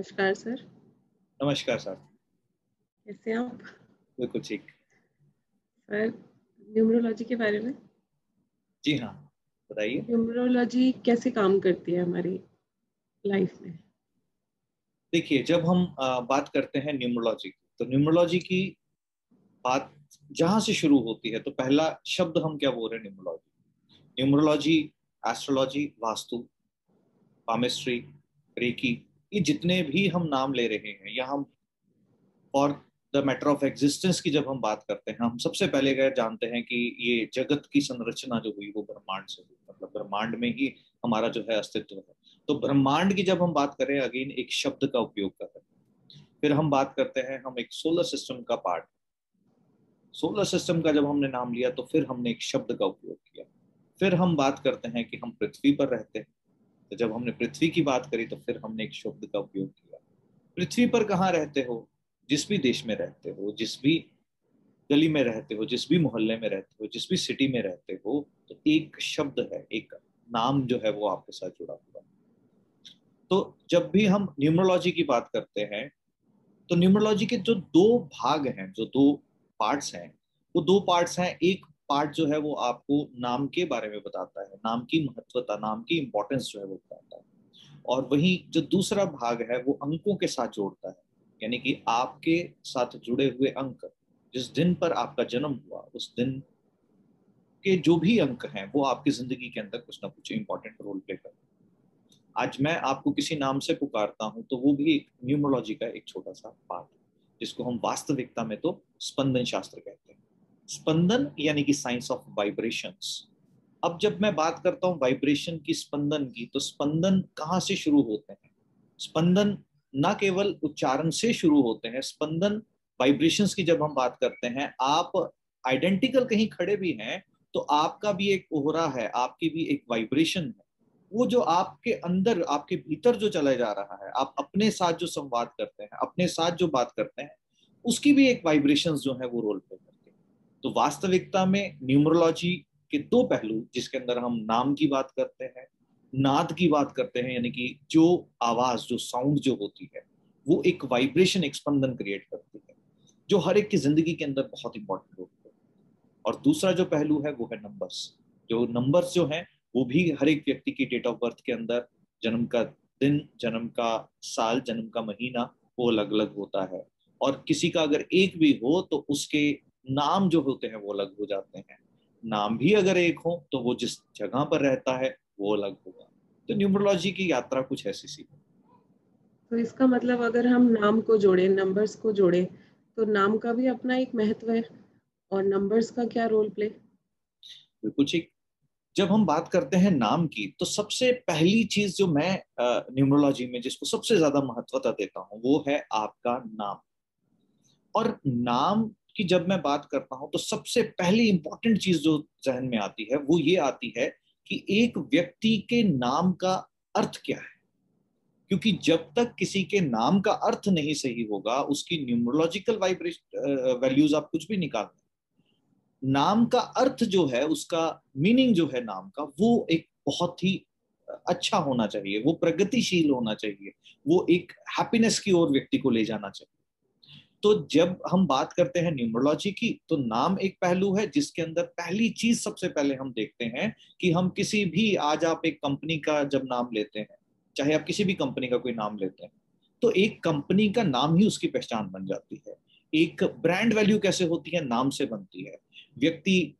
नमस्कार सर। नमस्कार सर। कैसे हैं आप? बिल्कुल ठीक। सर न्यूमरोलॉजी के बारे में? जी हाँ बताइए। न्यूमरोलॉजी कैसे काम करती है हमारी लाइफ में? देखिए जब हम बात करते हैं न्यूमरोलॉजी की तो न्यूमरोलॉजी की बात जहाँ से शुरू होती है तो पहला शब्द हम क्या बोल रहे हैं numerology? Numerology astrology vastu palmistry reiki ये जितने भी हम नाम ले रहे हैं या हम और द मैटर ऑफ़ एग्जिस्टेंस की जब हम बात करते हैं, हम सबसे पहले गए जानते हैं कि ये जगत की संरचना जो हुई, वो ब्रह्मांड से हुई। मतलब ब्रह्मांड में ही हमारा जो है अस्तित्व है। तो ब्रह्मांड की जब हम बात करें, अगेन एक शब्द का उपयोग कर रहे हैं। फिर हम बात करते हैं, हम एक सोलर सिस्टम का पार्ट सोलर सिस्टम का जब हमने नाम लिया तो फिर हमने एक शब्द का उपयोग किया। फिर हम बात करते हैं कि हम पृथ्वी पर रहते हैं। तो जब हमने पृथ्वी की बात करी तो फिर हमने एक शब्द का उपयोग किया। पृथ्वी पर कहाँ रहते हो? जिस भी देश में रहते हो, जिस भी गली में रहते हो, जिस भी मोहल्ले में रहते हो, जिस भी सिटी में रहते हो तो एक शब्द है, एक नाम जो है वो आपके साथ जुड़ा हुआ तो जब भी हम न्यूमरोलॉजी की बात करते हैं तो न्यूमरोलॉजी के जो दो भाग हैं, जो दो पार्ट्स हैं, वो दो पार्ट्स हैं, एक पार्ट जो है वो आपको नाम के बारे में बताता है। नाम की महत्वता, नाम की इंपॉर्टेंस जो है वो बताता है। और वही जो दूसरा भाग है, वो अंकों के साथ जोड़ता है। यानी कि आपके साथ जुड़े हुए अंक, जिस दिन पर आपका जन्म हुआ, उस दिन के जो भी अंक हैं, वो आपकी ज़िंदगी के अंदर कुछ ना कुछ इंपॉर्टेंट रोल प्ले कर आज मैं आपको किसी नाम से पुकारता हूँ तो वो भी न्यूमरोलॉजी का एक छोटा सा पार्ट जिसको हम वास्तविकता में तो स्पंदन शास्त्र कहते हैं। स्पंदन यानी कि साइंस ऑफ़ वाइब्रेशंस। अब जब मैं बात करता हूँ वाइब्रेशन की स्पंदन की तो स्पंदन कहाँ से शुरू होते हैं? स्पंदन न केवल उच्चारण से शुरू होते हैं, स्पंदन वाइब्रेशंस की जब हम बात करते हैं, आप आइडेंटिकल कहीं खड़े भी हैं तो आपका भी एक ओहरा है, आपकी भी एक वाइब्रेशन है। वो जो आपके अंदर, आपके भीतर जो चला जा रहा है, आप अपने साथ जो संवाद करते हैं, अपने साथ जो बात करते हैं, उसकी भी एक वाइब्रेशन जो है वो रोल प्ले तो वास्तविकता में न्यूमरोलॉजी के दो पहलू जिसके अंदर हम नाम की बात करते हैं, नाद की बात करते हैं, यानी कि जो आवाज़, जो साउंड जो होती है, वो एक वाइब्रेशन एक स्पंदन क्रिएट करती है, जो हर एक की ज़िंदगी के अंदर बहुत इंपॉर्टेंट होती है। और दूसरा जो पहलू है, वो है नंबर्स जो नंबर्स जो है, वो भी हर एक व्यक्ति की डेट ऑफ़ बर्थ के अंदर, जन्म का दिन, जन्म का साल, जन्म का महीना, वो अलग अलग होता है। और किसी का अगर एक भी हो तो उसके नाम जो होते हैं वो अलग हो जाते हैं। नाम भी अगर एक हो तो वो जिस जगह पर रहता है वो अलग होगा। तो न्यूमरोलॉजी की यात्रा कुछ ऐसी सी तो इसका मतलब अगर हम नाम को जोड़े नंबर्स को जोड़े तो नाम का भी अपना एक महत्व है और नंबर्स का क्या रोल प्ले बिल्कुल ठीक जब हम बात करते हैं नाम की तो सबसे पहली चीज़ जो मैं न्यूमरोलॉजी में जिसको सबसे ज़्यादा महत्वता देता हूँ वो है आपका नाम। और नाम की जब मैं बात करता हूँ तो सबसे पहली इंपॉर्टेंट चीज़ जो जहन में आती है, वो ये आती है कि एक व्यक्ति के नाम का अर्थ क्या है। क्योंकि जब तक किसी के नाम का अर्थ नहीं सही होगा, उसकी न्यूमरोलॉजिकल वाइब्रेशन वैल्यूज़ आप कुछ भी निकाल नाम का अर्थ जो है, उसका मीनिंग जो है नाम का, वो एक बहुत ही अच्छा होना चाहिए, वो प्रगतिशील होना चाहिए, वो एक हैप्पीनेस की ओर व्यक्ति को ले जाना चाहिए। तो जब हम बात करते हैं न्यूमरोलॉजी की तो नाम एक पहलू है जिसके अंदर पहली चीज़ सबसे पहले हम देखते हैं कि हम किसी भी, आज आप एक कंपनी का जब नाम लेते हैं, चाहे आप किसी भी कंपनी का कोई नाम लेते हैं तो एक कंपनी का नाम ही उसकी पहचान बन जाती है। एक ब्रांड वैल्यू कैसे होती है? नाम से बनती है। व्यक्ति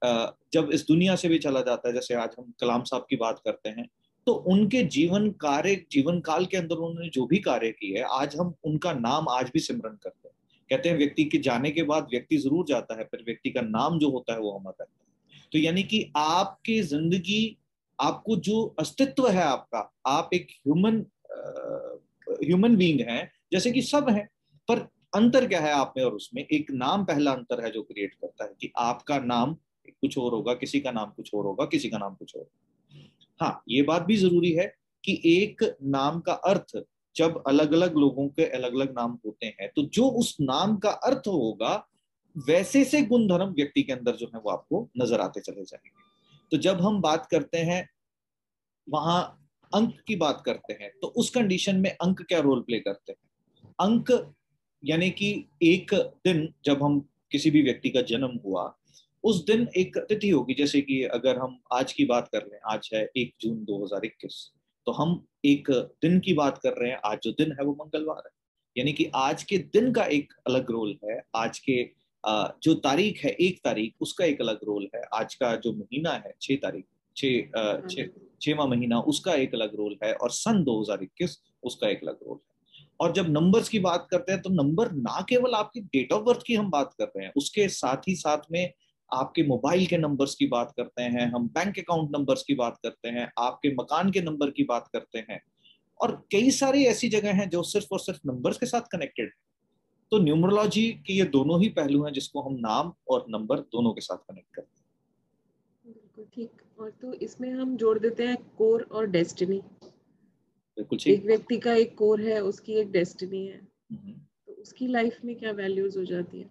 जब इस दुनिया से भी चला जाता है, जैसे आज हम कलाम साहब की बात करते हैं तो उनके जीवन कार्य, जीवन काल के अंदर उन्होंने जो भी कार्य किए, आज हम उनका नाम आज भी सिमरन करते हैं। कहते हैं व्यक्ति के जाने के बाद व्यक्ति ज़रूर जाता है, पर व्यक्ति का नाम जो होता है वो रहता है। तो यानी कि आपकी ज़िंदगी, आपको जो अस्तित्व है आपका, आप एक ह्यूमन ह्यूमन बींग है, जैसे कि सब है, पर अंतर क्या है आप में और उसमें? एक नाम पहला अंतर है जो क्रिएट करता है कि आपका नाम कुछ और होगा, किसी का नाम कुछ और होगा, किसी का नाम कुछ और हाँ ये बात भी ज़रूरी है कि एक नाम का अर्थ जब अलग अलग लोगों के अलग अलग नाम होते हैं तो जो उस नाम का अर्थ होगा, वैसे से गुण धर्म व्यक्ति के अंदर जो है वो आपको नज़र आते चले जाएँगे। तो जब हम बात करते हैं, वहाँ अंक की बात करते हैं तो उस कंडीशन में अंक क्या रोल प्ले करते हैं? अंक यानी कि एक दिन जब हम किसी भी व्यक्ति का जन्म हुआ, उस दिन एक तिथि होगी, जैसे कि अगर हम आज की बात कर लें, आज है एक जून 2021 तो हम एक दिन की बात कर रहे हैं। आज जो दिन है वो मंगलवार है। यानी कि आज के दिन का एक अलग रोल है। आज के जो तारीख है एक तारीख उसका एक अलग रोल है। आज का जो महीना है छह तारीख छह छवा महीना उसका एक अलग रोल है और सन 2021 उसका एक अलग रोल है। और जब नंबर्स की बात करते हैं तो नंबर ना केवल आपकी डेट ऑफ़ बर्थ की हम बात कर रहे हैं उसके साथ ही साथ में आपके मोबाइल के नंबर्स की बात करते हैं हम बैंक अकाउंट नंबर्स की बात करते हैं आपके मकान के नंबर की बात करते हैं। और कई सारी ऐसी जगह हैं जो सिर्फ़ और सिर्फ़ नंबर्स के साथ कनेक्टेड है। तो न्यूमरोलॉजी के ये दोनों ही पहलू हैं जिसको हम नाम और नंबर दोनों के साथ कनेक्ट करते हैं। बिल्कुल ठीक। और तो इसमें हम जोड़ देते हैं कोर और डेस्टिनी बिल्कुल एक व्यक्ति का एक कोर है उसकी एक डेस्टिनी है। हम्म। तो उसकी लाइफ में क्या वैल्यूज़ हो जाती है?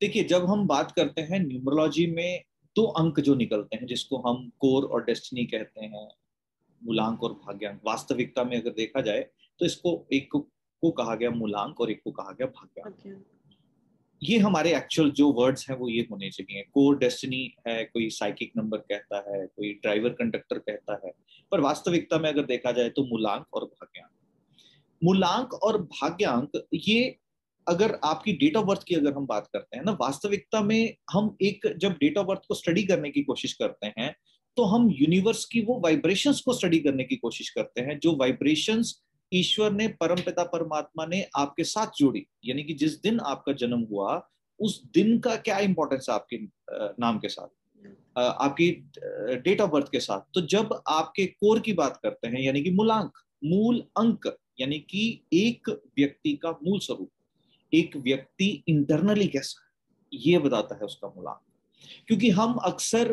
देखिए जब हम बात करते हैं न्यूमरोलॉजी में दो अंक जो निकलते हैं जिसको हम कोर और डेस्टिनी कहते हैं मूलांक और भाग्यांक वास्तविकता में अगर देखा जाए तो इसको एक को कहा गया मूलांक और एक को कहा गया भाग्यांक। ये हमारे एक्चुअल जो वर्ड्स हैं वो ये होने चाहिए। कोर डेस्टिनी है कोई साइकिक नंबर कहता है कोई ड्राइवर कंडक्टर कहता है पर वास्तविकता में अगर देखा जाए तो मूलांक और भाग्यांक। मूलांक और भाग्यांक ये अगर आपकी डेट ऑफ़ बर्थ की अगर हम बात करते हैं ना, वास्तविकता में हम एक जब डेट ऑफ़ बर्थ को स्टडी करने की कोशिश करते हैं तो हम यूनिवर्स की वो वाइब्रेशंस को स्टडी करने की कोशिश करते हैं, जो वाइब्रेशंस ईश्वर ने, परम पिता परमात्मा ने आपके साथ जोड़ी। यानी कि जिस दिन आपका जन्म हुआ, उस दिन का क्या इंपॉर्टेंस है आपके नाम के साथ? आपकी डेट ऑफ़ बर्थ के साथ। तो जब आपके कोर की बात करते हैं, यानी कि मूलांक, मूल अंक, यानी कि एक व्यक्ति का मूल स्वरूप एक व्यक्ति इंटरनली कैसा है? ये बताता है उसका मूलांक क्योंकि हम अक्सर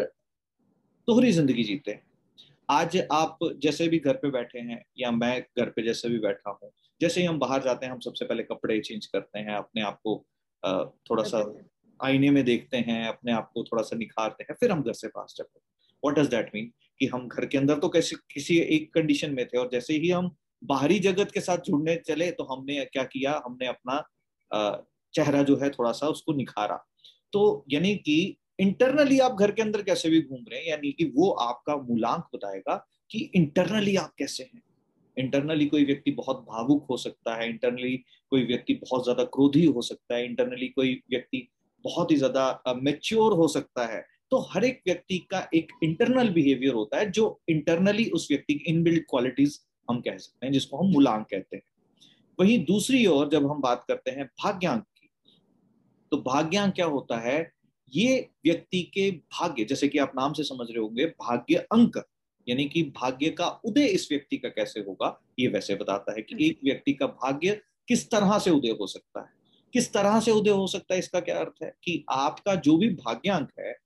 दोहरी ज़िंदगी जीते हैं। आज आप जैसे भी घर पे बैठे हैं या मैं घर पे जैसे भी बैठा हूँ जैसे ही हम बाहर जाते हैं हम सबसे पहले कपड़े चेंज करते हैं अपने आप को थोड़ा सा आईने में देखते हैं अपने आप को थोड़ा सा निखारते हैं फिर हम घर से पास जाते हैं। वॉट डज दैट मीन कि हम घर के अंदर तो कैसे किसी एक कंडीशन में थे और जैसे ही हम बाहरी जगत के साथ जुड़ने चले तो हमने क्या किया? हमने अपना चेहरा जो है थोड़ा सा उसको निखारा। तो यानी कि इंटरनली आप घर के अंदर कैसे भी घूम रहे हैं, यानी कि वो आपका मूलांक बताएगा कि इंटरनली आप कैसे हैं। इंटरनली कोई व्यक्ति बहुत भावुक हो सकता है इंटरनली कोई व्यक्ति बहुत ज़्यादा क्रोधी हो सकता है इंटरनली कोई व्यक्ति बहुत ही ज़्यादा मेच्योर हो सकता है। तो हर एक व्यक्ति का एक इंटरनल बिहेवियर होता है, जो इंटरनली उस व्यक्ति की इनबिल्ड क्वालिटीज हम कह सकते हैं, जिसको हम मूलांक कहते हैं। वही दूसरी ओर जब हम बात करते हैं भाग्यांक की तो भाग्यांक क्या होता है? ये व्यक्ति के भाग्य जैसे कि आप नाम से समझ रहे होंगे भाग्य अंक यानी कि भाग्य का उदय इस व्यक्ति का कैसे होगा? ये वैसे बताता है कि एक व्यक्ति का भाग्य किस तरह से उदय हो सकता है। किस तरह से उदय हो सकता है इसका क्या अर्थ है? कि आपका जो भी भाग्यांक है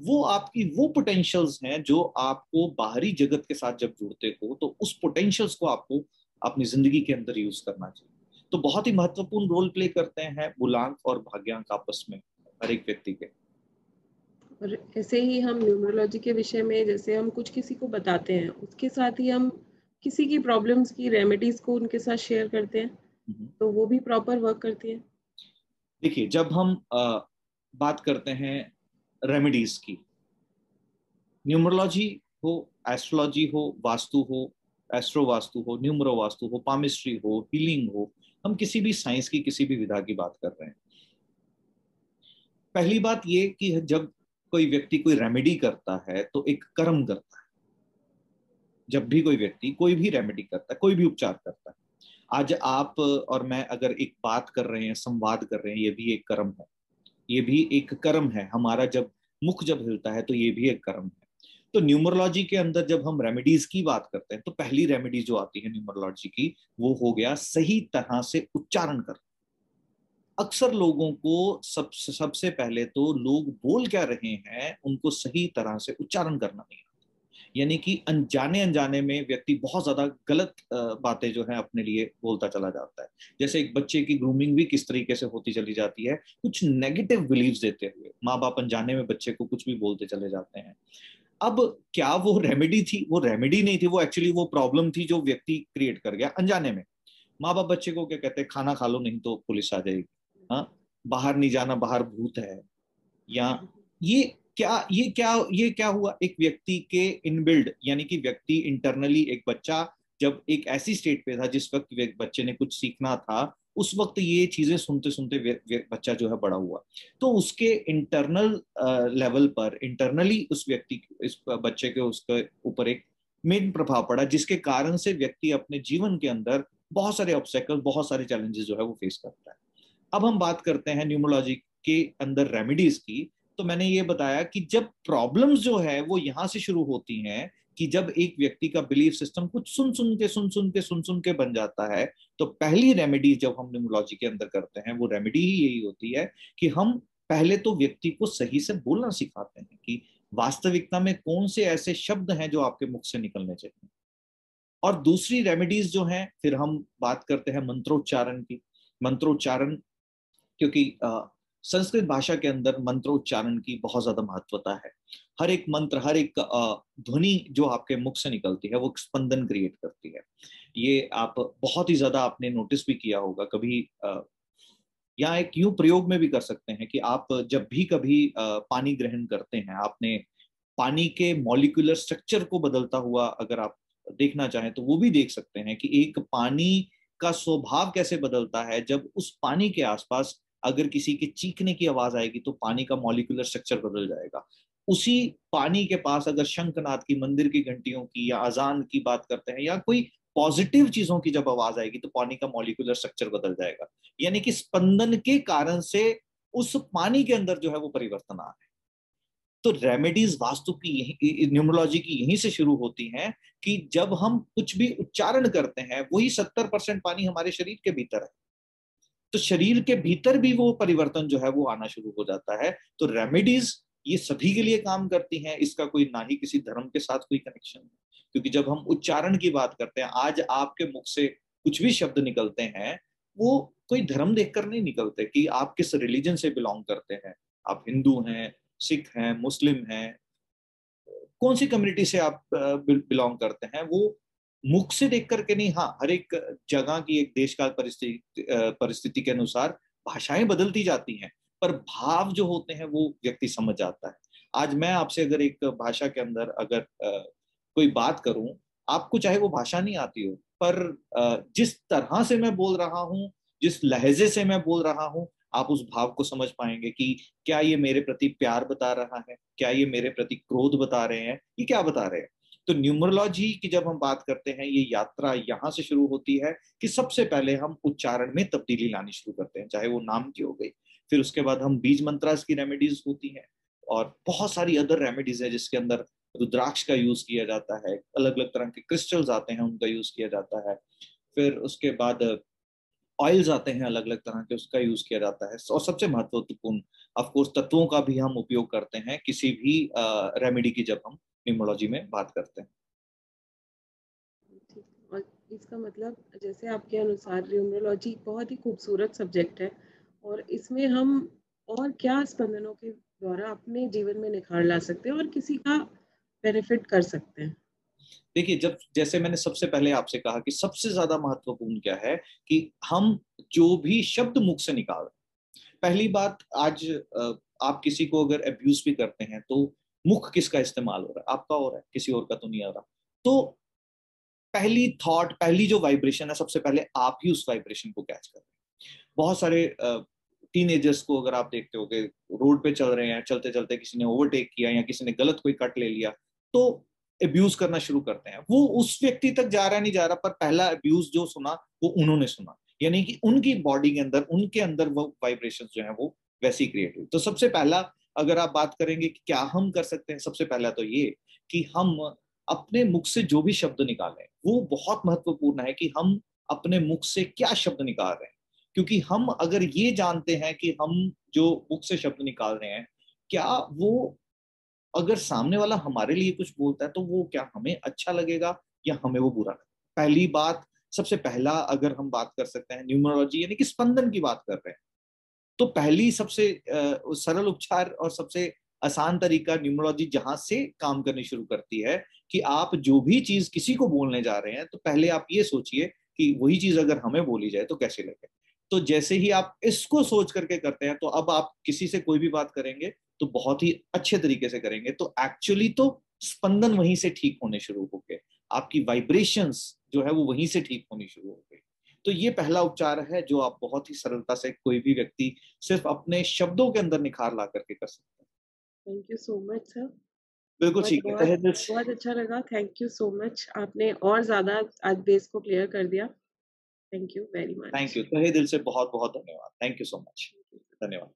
वो आपकी वो पोटेंशियल्स हैं जो आपको बाहरी जगत के साथ जब जुड़ते हो तो उस पोटेंशियल्स को आपको अपनी ज़िंदगी के अंदर यूज़ करना चाहिए। तो बहुत ही महत्वपूर्ण रोल प्ले करते हैं बुलांक और भाग्यांक आपस में हर एक व्यक्ति के। और ऐसे ही हम न्यूमरोलॉजी के विषय में जैसे हम कुछ किसी को बताते हैं उसके साथ ही हम किसी की प्रॉब्लम्स की रेमेडीज को उनके साथ शेयर करते हैं हम्म। तो वो भी प्रॉपर वर्क करती है। देखिए जब हम आ, बात करते हैं रेमेडीज की न्यूमरोलॉजी हो एस्ट्रोलॉजी हो वास्तु हो एस्ट्रो वास्तु हो न्यूमरो वास्तु हो, पामिस्ट्री हो, हीलिंग हो, हम किसी भी साइंस की, किसी भी विधा की बात कर रहे हैं। पहली बात ये कि जब कोई व्यक्ति कोई रेमेडी करता है तो एक कर्म करता है। जब भी कोई व्यक्ति कोई भी रेमेडी करता है, कोई भी उपचार करता है। आज आप और मैं अगर एक बात कर रहे हैं, संवाद कर रहे हैं, ये भी एक कर्म है। ये भी एक कर्म है। हमारा जब मुख जब हिलता है तो ये भी एक कर्म है। तो न्यूमरोलॉजी के अंदर जब हम रेमेडीज की बात करते हैं तो पहली रेमेडी जो आती है न्यूमरोलॉजी की, वो हो गया सही तरह से उच्चारण कर अक्सर लोगों को सबसे सबसे पहले तो लोग बोल क्या रहे हैं, उनको सही तरह से उच्चारण करना नहीं आता। यानी कि अनजाने अनजाने में व्यक्ति बहुत ज़्यादा गलत बातें जो है अपने लिए बोलता चला जाता है। जैसे एक बच्चे की ग्रूमिंग भी किस तरीके से होती चली जाती है, कुछ नेगेटिव बिलीव्स देते हुए माँ बाप अनजाने में बच्चे को कुछ भी बोलते चले जाते हैं। अब क्या वो रेमेडी थी? वो रेमेडी नहीं थी, वो एक्चुअली वो प्रॉब्लम थी जो व्यक्ति क्रिएट कर गया अनजाने में। माँ बाप बच्चे को क्या कहते हैं? खाना खा लो, नहीं तो पुलिस आ जाएगी। हाँ? बाहर नहीं जाना, बाहर भूत है। या ये क्या ये क्या ये क्या हुआ? एक व्यक्ति के इनबिल्ड यानी कि व्यक्ति इंटरनली एक बच्चा जब एक ऐसी स्टेट पे था जिस वक्त बच्चे ने कुछ सीखना था उस वक्त ये चीज़ें सुनते सुनते बच्चा जो है बड़ा हुआ। तो उसके इंटरनल लेवल पर इंटरनली उस व्यक्ति, इस बच्चे के उसके ऊपर एक मेन प्रभाव पड़ा, जिसके कारण से व्यक्ति अपने जीवन के अंदर बहुत सारे ऑब्स्टेकल बहुत सारे चैलेंजेस जो है वो फेस करता है। अब हम बात करते हैं न्यूमोलॉजी के अंदर रेमेडीज की। तो मैंने ये बताया कि जब प्रॉब्लम्स जो है वो यहाँ से शुरू होती हैं कि जब एक व्यक्ति का बिलीफ सिस्टम कुछ सुन सुन के, सुन सुन के, सुन सुन के बन जाता है तो पहली रेमेडी जब हम न्यूमोलॉजी के अंदर करते हैं, वो रेमेडी ही यही होती है कि हम पहले तो व्यक्ति को सही से बोलना सिखाते हैं कि वास्तविकता में कौन से ऐसे शब्द हैं जो आपके मुख से निकलने चाहिए। और दूसरी रेमेडीज जो हैं, फिर हम बात करते हैं मंत्रोच्चारण की। मंत्रोच्चारण, क्योंकि संस्कृत भाषा के अंदर मंत्रोच्चारण की बहुत ज़्यादा महत्वता है। हर एक मंत्र, हर एक ध्वनि जो आपके मुख से निकलती है, वो स्पंदन क्रिएट करती है। ये आप बहुत ही ज़्यादा आपने नोटिस भी किया होगा, कभी या एक यूँ प्रयोग में भी कर सकते हैं कि आप जब भी कभी पानी ग्रहण करते हैं, आपने पानी के मॉलिकुलर स्ट्रक्चर को बदलता हुआ अगर आप देखना चाहें तो वो भी देख सकते हैं कि एक पानी का स्वभाव कैसे बदलता है। जब उस पानी के आसपास अगर किसी के चीखने की आवाज़ आएगी तो पानी का मॉलिकुलर स्ट्रक्चर बदल जाएगा। उसी पानी के पास अगर शंखनाथ की, मंदिर की घंटियों की या अजान की बात करते हैं या कोई पॉजिटिव चीज़ों की जब आवाज़ आएगी तो पानी का मॉलिकुलर स्ट्रक्चर बदल जाएगा। यानी कि स्पंदन के कारण से उस पानी के अंदर जो है वो परिवर्तन आ रहा है। तो रेमेडीज वास्तु की यही न्यूमरोलॉजी की यहीं से शुरू होती हैं कि जब हम कुछ भी उच्चारण करते हैं, वही सत्तर परसेंट पानी हमारे शरीर के भीतर है। तो शरीर के भीतर भी वो परिवर्तन जो है वो आना शुरू हो जाता है। तो रेमेडीज ये सभी के लिए काम करती हैं, इसका कोई ना ही किसी धर्म के साथ कोई कनेक्शन है। क्योंकि जब हम उच्चारण की बात करते हैं, आज आपके मुख से कुछ भी शब्द निकलते हैं, वो कोई धर्म देखकर नहीं निकलते कि आप किस रिलीजन से बिलोंग करते हैं। आप हिंदू हैं, सिख हैं, मुस्लिम हैं, कौन सी कम्युनिटी से आप बिलोंग करते हैं? वो मुख से देख करके नहीं हाँ हर एक जगह की, एक देश काल परिस्थिति परिस्थिति के अनुसार भाषाएँ बदलती जाती हैं। पर भाव जो होते हैं वो व्यक्ति समझ जाता है। आज मैं आपसे अगर एक भाषा के अंदर अगर आ, कोई बात करूँ आपको चाहे वो भाषा नहीं आती हो पर आ, जिस तरह से मैं बोल रहा हूँ जिस लहजे से मैं बोल रहा हूँ आप उस भाव को समझ पाएँगे कि क्या ये मेरे प्रति प्यार बता रहा है क्या ये मेरे प्रति क्रोध बता रहे हैं ये क्या बता रहे हैं? तो न्यूमरोलॉजी की जब हम बात करते हैं ये यात्रा यहाँ से शुरू होती है कि सबसे पहले हम उच्चारण में तब्दीली लानी शुरू करते हैं चाहे वो नाम की हो गई फिर उसके बाद हम बीज मंत्रास की रेमेडीज होती हैं और बहुत सारी अदर रेमेडीज है जिसके अंदर रुद्राक्ष का यूज़ किया जाता है अलग अलग तरह के क्रिस्टल्स आते हैं उनका यूज़ किया जाता है, फिर उसके बाद ऑयल्स आते हैं अलग अलग तरह के उसका यूज़ किया जाता है, और सबसे महत्वपूर्ण ऑफकोर्स तत्वों का भी हम उपयोग करते हैं, किसी भी रेमेडी की जब हम न्यूमोलॉजी में बात करते हैं। इसका मतलब जैसे आपके अनुसार न्यूमरोलॉजी बहुत ही खूबसूरत सब्जेक्ट है और इसमें हम और क्या स्पंदनों के द्वारा अपने जीवन में निखार ला सकते हैं और किसी का बेनिफिट कर सकते हैं? देखिए, जब जैसे मैंने सबसे पहले आपसे कहा कि सबसे ज़्यादा महत्वपूर्ण क्या है कि हम जो भी शब्द मुख से निकाल पहली बात, आज आप किसी को अगर अब्यूज भी करते हैं तो मुख किसका इस्तेमाल हो रहा है? आपका हो रहा है? किसी और का तो नहीं आ रहा। तो पहली थॉट पहली जो वाइब्रेशन है, सबसे पहले आप ही उस वाइब्रेशन को कैच कर रहे हैं। बहुत सारे टीनेजर्स को अगर आप देखते हो रोड पे चल रहे हैं, चलते चलते किसी ने ओवरटेक किया या किसी ने गलत कोई कट ले लिया तो अब्यूज करना शुरू करते हैं। वो उस व्यक्ति तक जा रहा नहीं जा रहा, पर पहला अब्यूज जो सुना, वो उन्होंने सुना। यानी कि उनकी बॉडी के अंदर, उनके अंदर वो वाइब्रेशन जो है, वो वैसी क्रिएट हुई। तो सबसे पहला अगर आप बात करेंगे कि क्या हम कर सकते हैं, सबसे पहला तो ये कि हम अपने मुख से जो भी शब्द निकालें, वो बहुत महत्वपूर्ण है कि हम अपने मुख से क्या शब्द निकाल रहे हैं। क्योंकि हम अगर ये जानते हैं कि हम जो मुख से शब्द निकाल रहे हैं, क्या वो अगर सामने वाला हमारे लिए कुछ बोलता है तो वो क्या हमें अच्छा लगेगा या हमें वो बुरा लगेगा? पहली बात, सबसे पहला अगर हम बात कर सकते हैं, न्यूमरोलॉजी यानी कि स्पंदन की बात कर रहे हैं तो पहली सबसे सरल उपचार और सबसे आसान तरीका न्यूमरोलॉजी जहाँ से काम करनी शुरू करती है कि आप जो भी चीज़ किसी को बोलने जा रहे हैं तो पहले आप ये सोचिए कि वही चीज़ अगर हमें बोली जाए तो कैसे लगे तो जैसे ही आप इसको सोच करके करते हैं तो अब आप किसी से कोई भी बात करेंगे तो बहुत ही अच्छे तरीके से करेंगे। तो एक्चुअली तो स्पंदन वहीं से ठीक होने शुरू हो गए। आपकी वाइब्रेशंस जो है वो वहीं से ठीक होनी शुरू हो गई। तो ये पहला उपचार है जो आप बहुत ही सरलता से कोई भी व्यक्ति सिर्फ़ अपने शब्दों के अंदर निखार ला करके कर सकते हैं। Thank you so much sir बिल्कुल ठीक है। बहुत अच्छा लगा। थैंक यू सो मच आपने और ज़्यादा आज बेस को क्लियर कर दिया। Thank you very much thank you तहे दिल से बहुत बहुत धन्यवाद थैंक यू सो मच धन्यवाद।